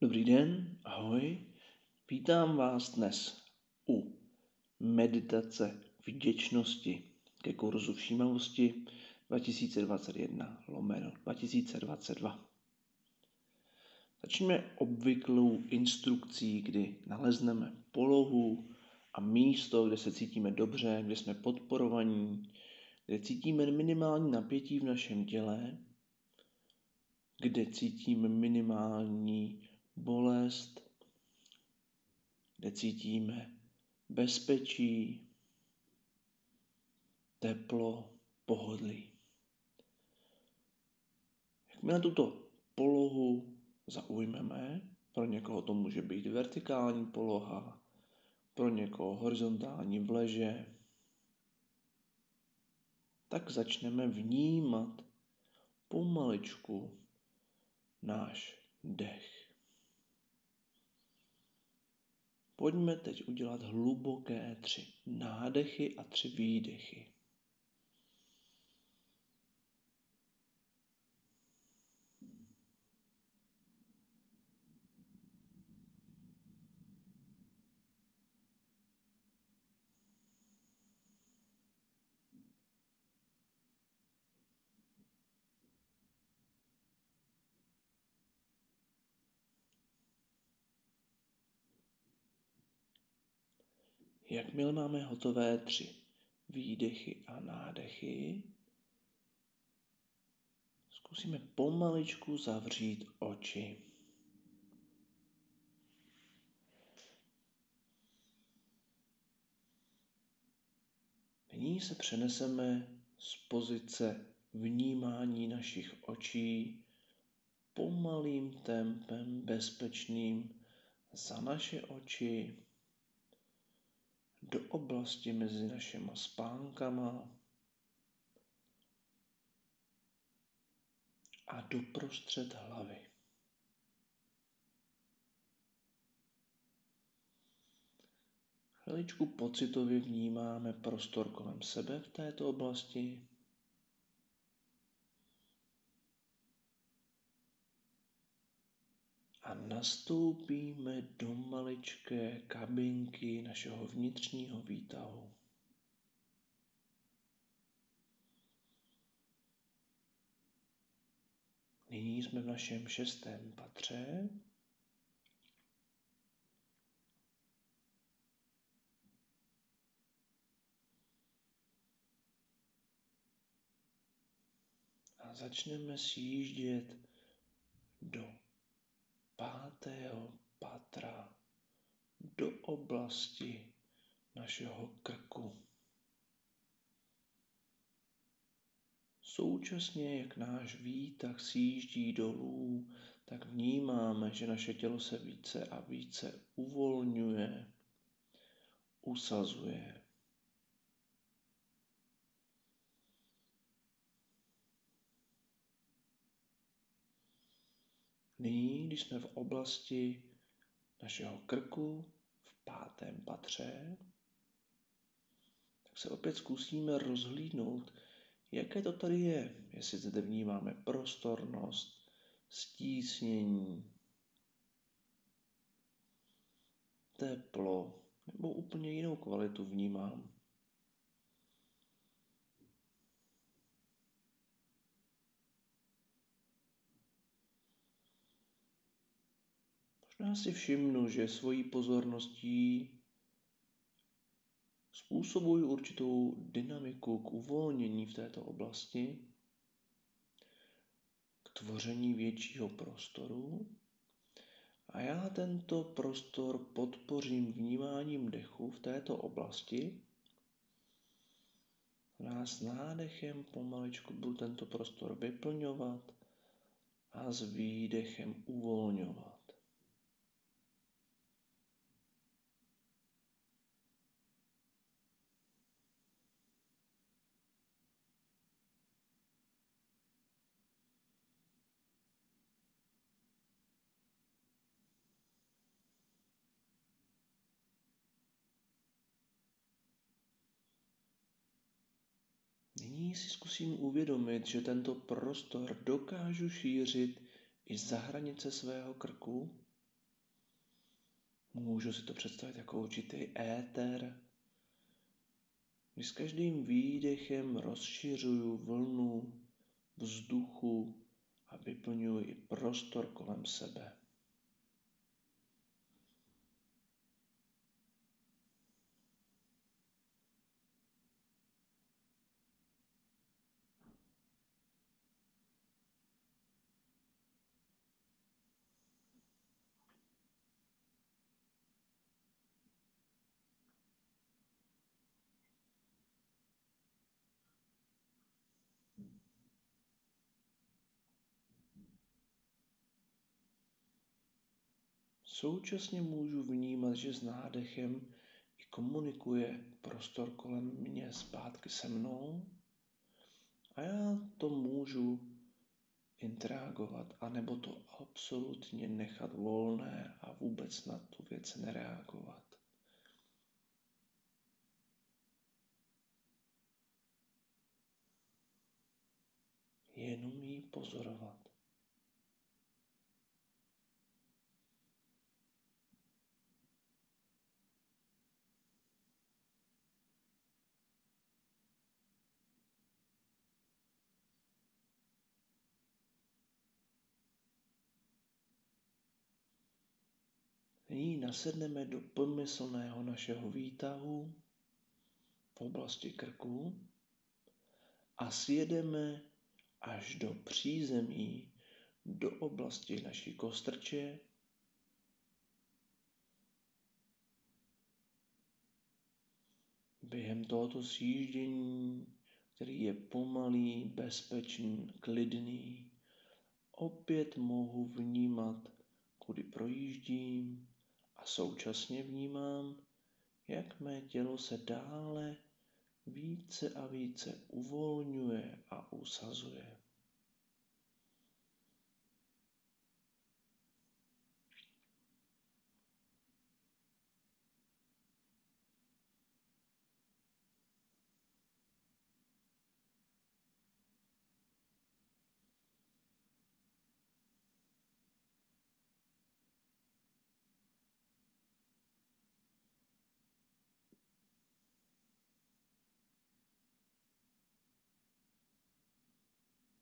Dobrý den, ahoj. Vítám vás dnes u meditace vděčnosti ke kurzu všímavosti 2021 lomeno 2022. Začneme obvyklou instrukcí, kdy nalezneme polohu a místo, kde se cítíme dobře, kde jsme podporovaní, kde cítíme minimální napětí v našem těle, kde cítíme minimální bolest, kde cítíme bezpečí, teplo, pohodlí. Jakmile tuto polohu zaujmeme, pro někoho to může být vertikální poloha, pro někoho horizontální v leže, tak začneme vnímat pomaličku náš dech. Pojďme teď udělat hluboké tři nádechy a tři výdechy. Jakmile máme hotové tři výdechy a nádechy, zkusíme pomaličku zavřít oči. Nyní se přeneseme z pozice vnímání našich očí pomalým tempem bezpečným za naše oči do oblasti mezi našimi spánkama a doprostřed hlavy. Chviličku pocitově vnímáme prostor kolem sebe v této oblasti. A nastoupíme do maličké kabinky našeho vnitřního výtahu. Nyní jsme v našem šestém patře. A začneme sjíždět do pátého patra do oblasti našeho krku. Současně, jak náš výtah sjíždí dolů, tak vnímáme, že naše tělo se více a více uvolňuje, usazuje. Nyní, když jsme v oblasti našeho krku v pátém patře, tak se opět zkusíme rozhlídnout, jaké to tady je. Jestli zde vnímáme prostornost, stísnění, teplo nebo úplně jinou kvalitu vnímám. Možná si všimnu, že svojí pozorností způsobuji určitou dynamiku k uvolnění v této oblasti, k tvoření většího prostoru. A já tento prostor podpořím vnímáním dechu v této oblasti. Nás nádechem pomaličku budu tento prostor vyplňovat a s výdechem uvolňovat. Nyní si zkusím uvědomit, že tento prostor dokážu šířit i za hranice svého krku Můžu si to představit jako určitý éter, kdy s každým výdechem rozšiřuju vlnu vzduchu a vyplňuji i prostor kolem sebe. Současně můžu vnímat, že s nádechem i komunikuje prostor kolem mě zpátky se mnou a já to můžu interagovat, anebo to absolutně nechat volné a vůbec na tu věc nereagovat. Jenom ji pozorovat. Nyní nasedneme do pomyslného našeho výtahu v oblasti krku a sjedeme až do přízemí, do oblasti naší kostrče. Během tohoto sjíždění, který je pomalý, bezpečný, klidný, opět mohu vnímat, kudy projíždím, současně vnímám, jak mé tělo se dále více a více uvolňuje a usazuje.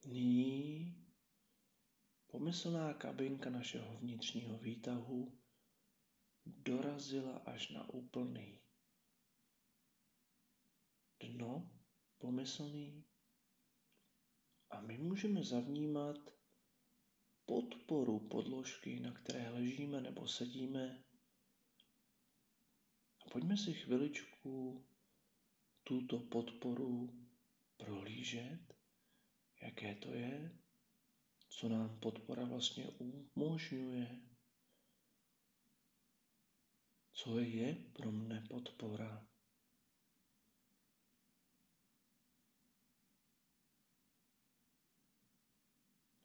Nyní pomyslná kabinka našeho vnitřního výtahu dorazila až na úplný dno pomyslný a my můžeme zavnímat podporu podložky, na které ležíme nebo sedíme. A pojďme si chviličku tuto podporu prohlížet jaké to je, co nám podpora vlastně umožňuje, co je pro mne podpora.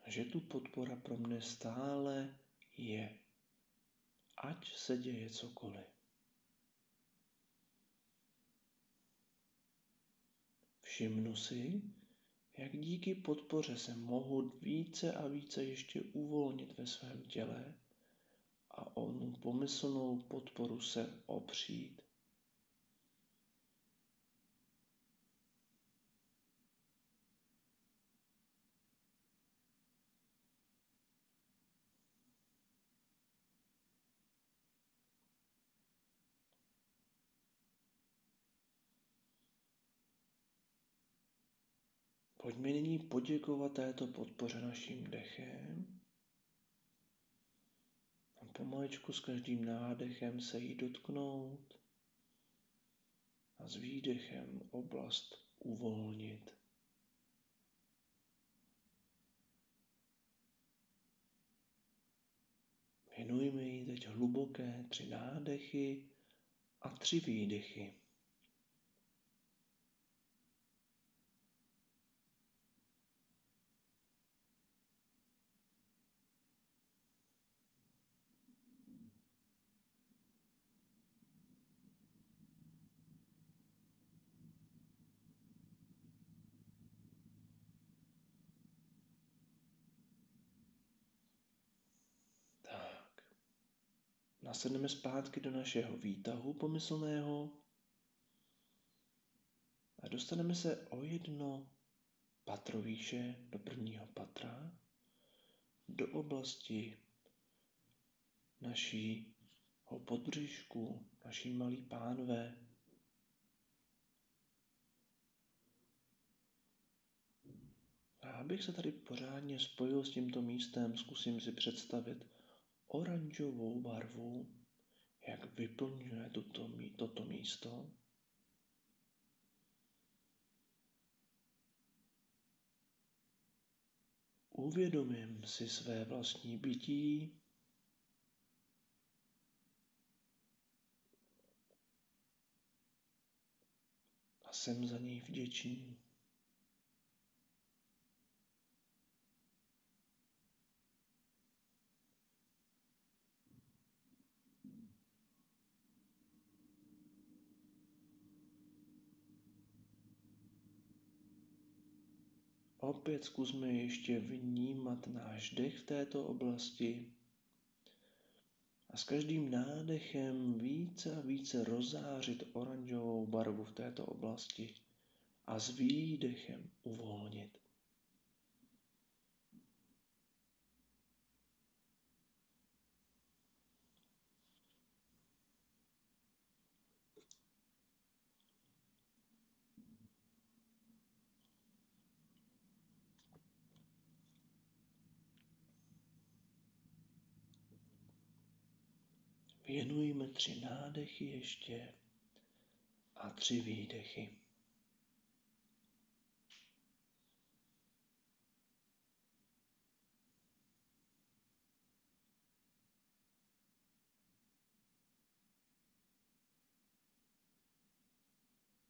Že tu podpora pro mne stále je, ať se děje cokoliv. Všimnu si, jak díky podpoře se mohu více a více ještě uvolnit ve svém těle a onu pomyslnou podporu se opřít. Pojďme nyní poděkovat této podpoře naším dechem a pomaličku s každým nádechem se jí dotknout a s výdechem oblast uvolnit. Věnujme jí teď hluboké tři nádechy a tři výdechy. Nasedneme zpátky do našeho výtahu pomyslného a dostaneme se o jedno patro výše do prvního patra, do oblasti našího podbřišku, naší malý pánve. A abych se tady pořádně spojil s tímto místem, zkusím si představit oranžovou barvu, jak vyplňuje toto, toto místo. Uvědomím si své vlastní bytí, a jsem za něj vděčný. Opět zkusme ještě vnímat náš dech v této oblasti a s každým nádechem více a více rozářit oranžovou barvu v této oblasti a s výdechem uvolnit. Věnujeme tři nádechy ještě a tři výdechy.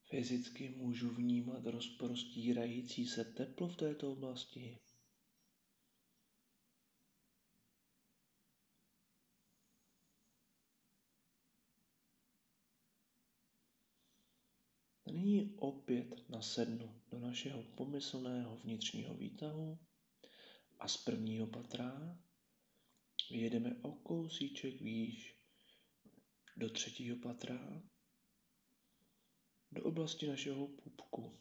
Fyzicky můžu vnímat rozprostírající se teplo v této oblasti. Nyní opět nasednu do našeho pomyslného vnitřního výtahu a z prvního patra vyjedeme o kousíček výš do třetího patra, do oblasti našeho pupku.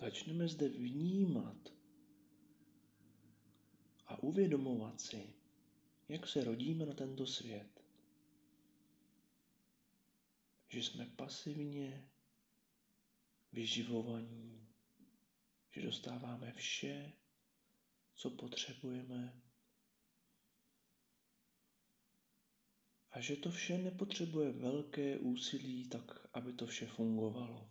Začneme zde vnímat a uvědomovat si, jak se rodíme na tento svět. Že jsme pasivně vyživovaní, že dostáváme vše, co potřebujeme a že to vše nepotřebuje velké úsilí tak, aby to vše fungovalo.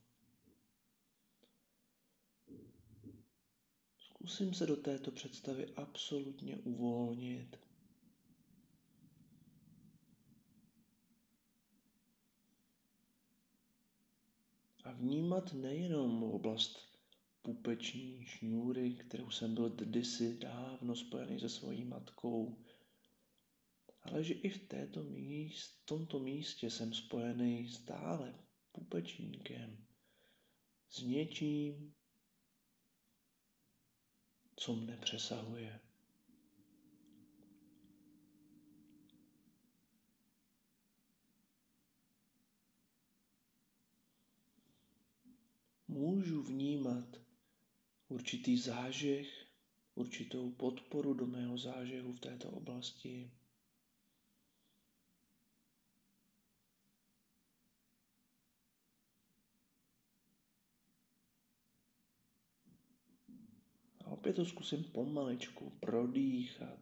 Zkusím se do této představy absolutně uvolnit a vnímat nejenom oblast pupeční šňůry, kterou jsem byl kdysi dávno spojený se svojí matkou, ale že i v této míst, tomto místě jsem spojený stále pupečníkem, s něčím, co mne přesahuje. Můžu vnímat určitý zážeh, určitou podporu do mého zážehu v této oblasti. A opět to zkusím pomaličku prodýchat.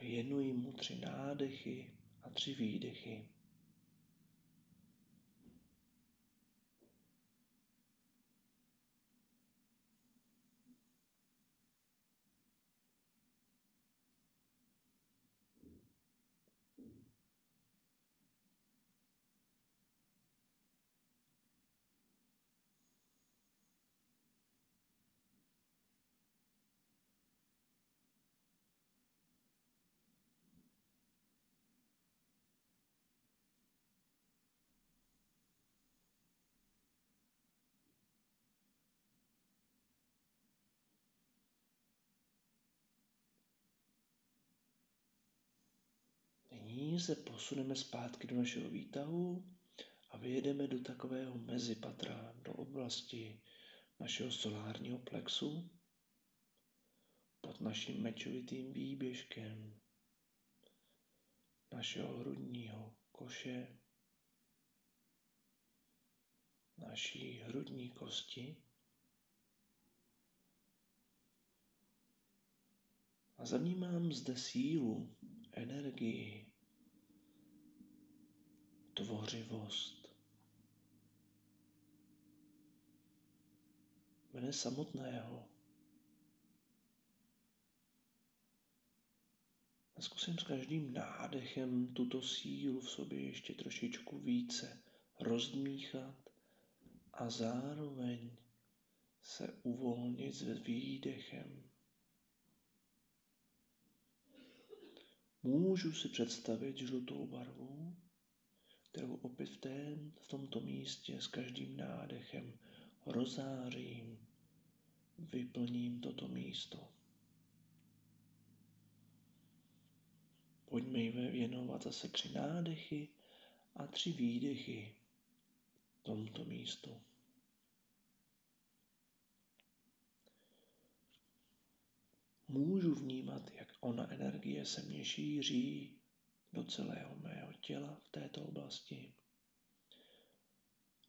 Věnuji mu tři nádechy a tři výdechy. Nyní se posuneme zpátky do našeho výtahu a vyjedeme do takového mezipatra, do oblasti našeho solárního plexu pod naším mečovitým výběžkem našeho hrudního koše, naší hrudní kosti a zavnímám zde sílu, energii, tvořivost. Mene samotného. A zkusím s každým nádechem tuto sílu v sobě ještě trošičku více rozdmíchat a zároveň se uvolnit s výdechem. Můžu si představit žlutou barvu, kterou opět v, tomto místě s každým nádechem rozářím, vyplním toto místo. Pojďme jí věnovat zase tři nádechy a tři výdechy tomuto místu. Můžu vnímat, jak ona energie se mě šíří do celého mého těla v této oblasti,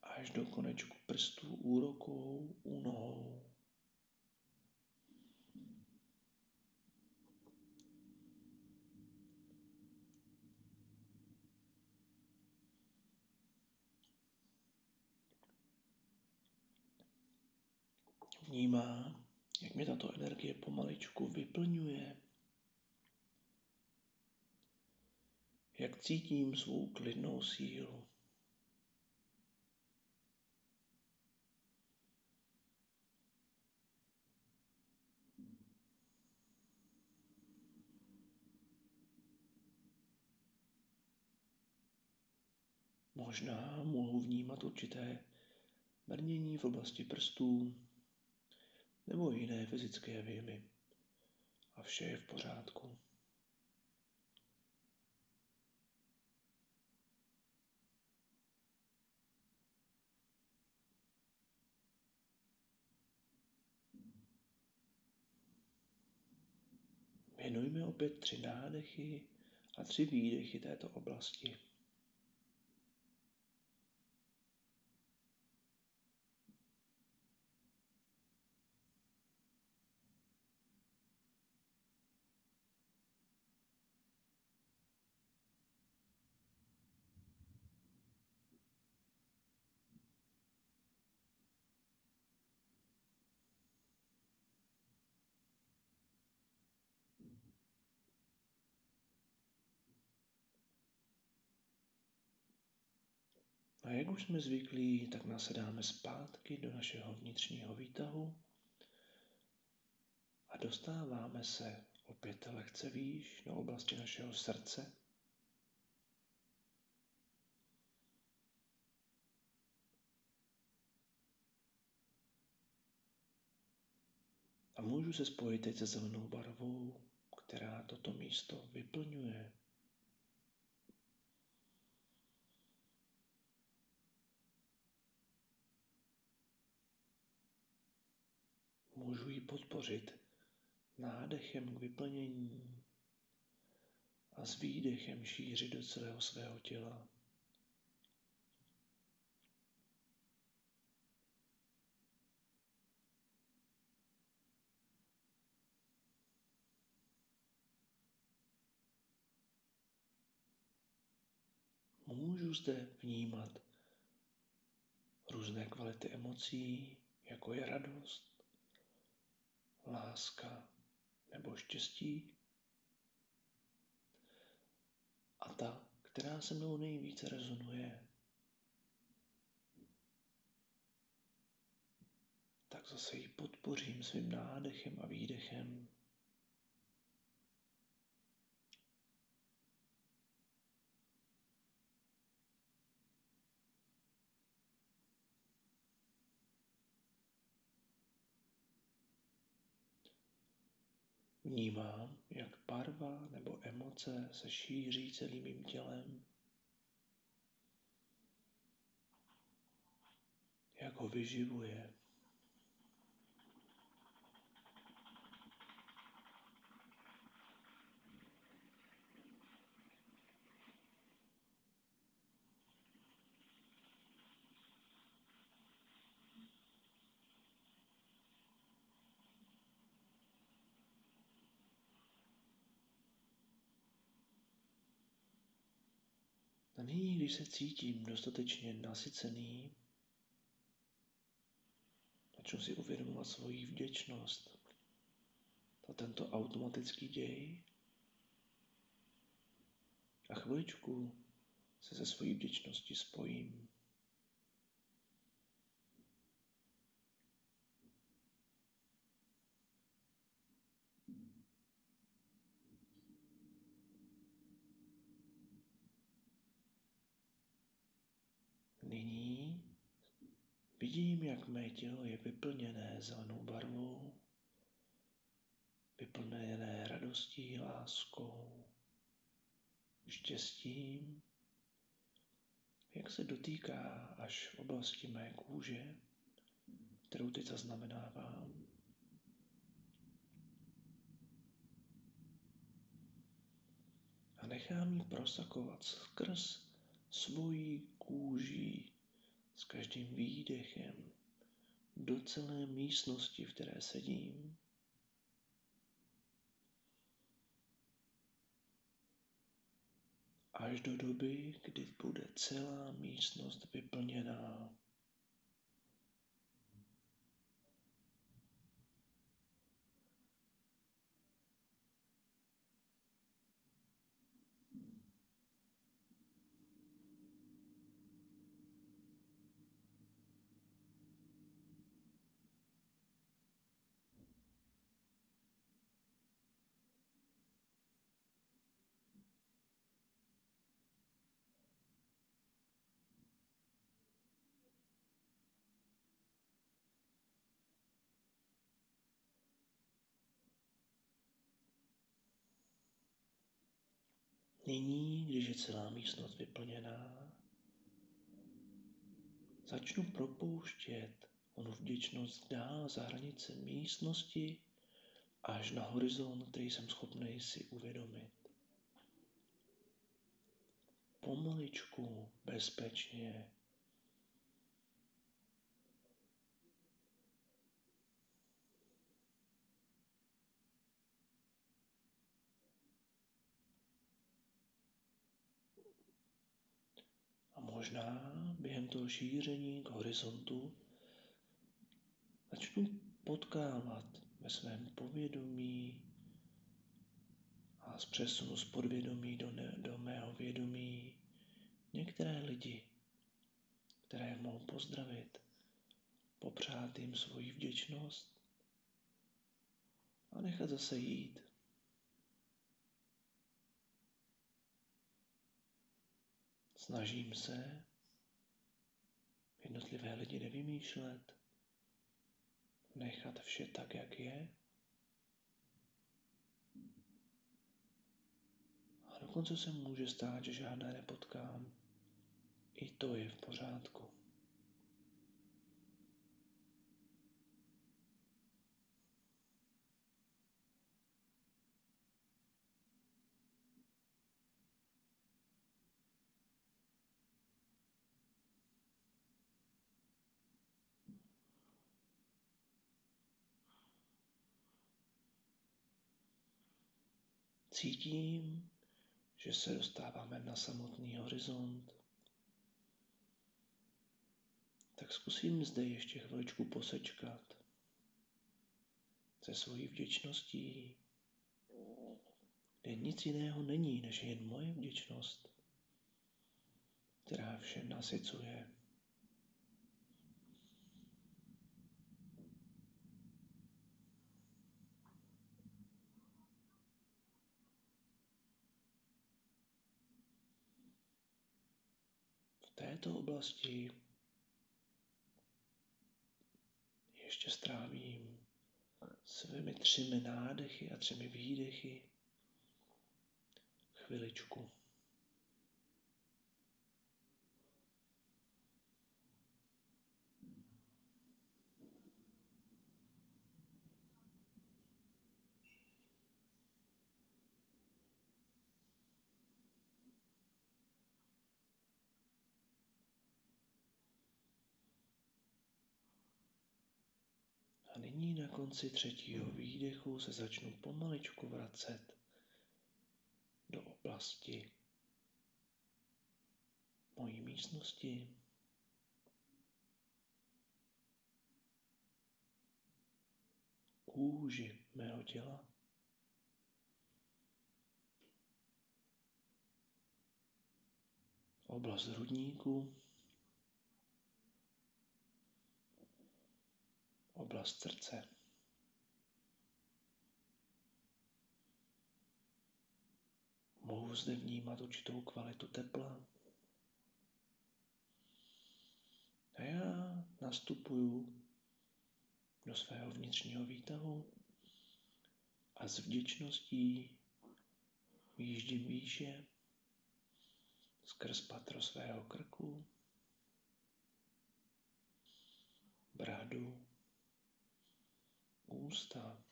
až do konečku prstů u rukou, u nohou. Vnímám, jak mě tato energie pomaličku vyplňuje. Jak cítím svou klidnou sílu. Možná mohu vnímat určité brnění v oblasti prstů, nebo jiné fyzické věmy. A vše je v pořádku. Věnujme opět tři nádechy a tři výdechy této oblasti. Jak už jsme zvyklí, tak nasedáme zpátky do našeho vnitřního výtahu a dostáváme se opět lehce výš do oblasti našeho srdce. A můžu se spojit teď se zelenou barvou, která toto místo vyplňuje. Můžu ji podpořit nádechem k vyplnění a s výdechem šířit do celého svého těla. Můžu zde vnímat různé kvality emocí, jako je radost, láska nebo štěstí. A ta, která se mnou nejvíce rezonuje, tak zase ji podpořím svým nádechem a výdechem. Vnímám, jak barva nebo emoce se šíří celým mým tělem, jak ho vyživuje. A nyní, když se cítím dostatečně nasycený, začnu si uvědomovat svoji vděčnost za tento automatický děj a chviličku se ze svojí vděčnosti spojím. Nyní vidím, jak mé tělo je vyplněné zelenou barvou, vyplněné radostí, láskou, štěstím, jak se dotýká až v oblasti mé kůže, kterou teď zaznamenávám. A nechám ji prosakovat skrz svojí kůží s každým výdechem do celé místnosti, v které sedím. Až do doby, kdy bude celá místnost vyplněná. Nyní, když je celá místnost vyplněná, začnu propouštět onu vděčnost dál za hranice místnosti až na horizont, který jsem schopný si uvědomit. Pomaličku, bezpečně, možná během toho šíření k horizontu začnu potkávat ve svém povědomí a z přesunu z podvědomí do, ne, do mého vědomí některé lidi, které mohu pozdravit, popřát jim svoji vděčnost a nechat zase jít. Snažím se jednotlivé lidi nevymýšlet, nechat vše tak, jak je. A dokonce se může stát, že žádné nepotkám. I to je v pořádku. Cítím, že se dostáváme na samotný horizont. Tak zkusím zde ještě chviličku posečkat se svojí vděčností, kde nic jiného není, než jen moje vděčnost, která vše nasycuje. Této oblasti ještě strávím svými třemi nádechy a třemi výdechy chviličku. Nyní na konci třetího výdechu se začnu pomaličku vracet do oblasti mojí místnosti. Kůži mého těla. Oblast hrudníku. Oblast srdce. Mohu zde vnímat určitou kvalitu tepla. A já nastupuju do svého vnitřního výtahu a s vděčností výjíždím výše skrz patro svého krku, bradu, ústa,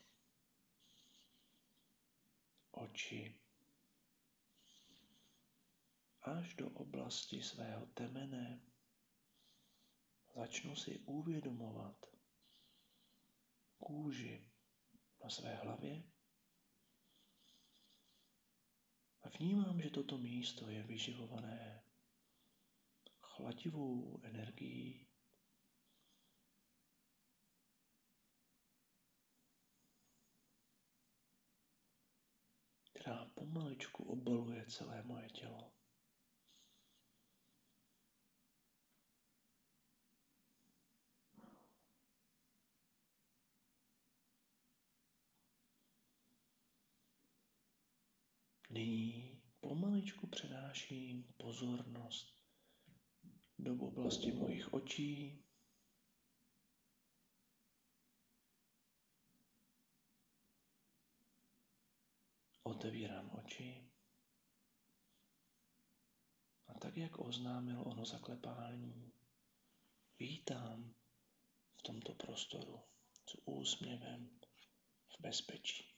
oči, až do oblasti svého temene. Začnu si uvědomovat kůži na své hlavě a vnímám, že toto místo je vyživované chladivou energií která pomaličku obaluje celé moje tělo. Nyní pomaličku přenáším pozornost do oblasti mojich očí, Otevírám oči a tak, jak oznámil ono zaklepání, vítám v tomto prostoru s úsměvem v bezpečí.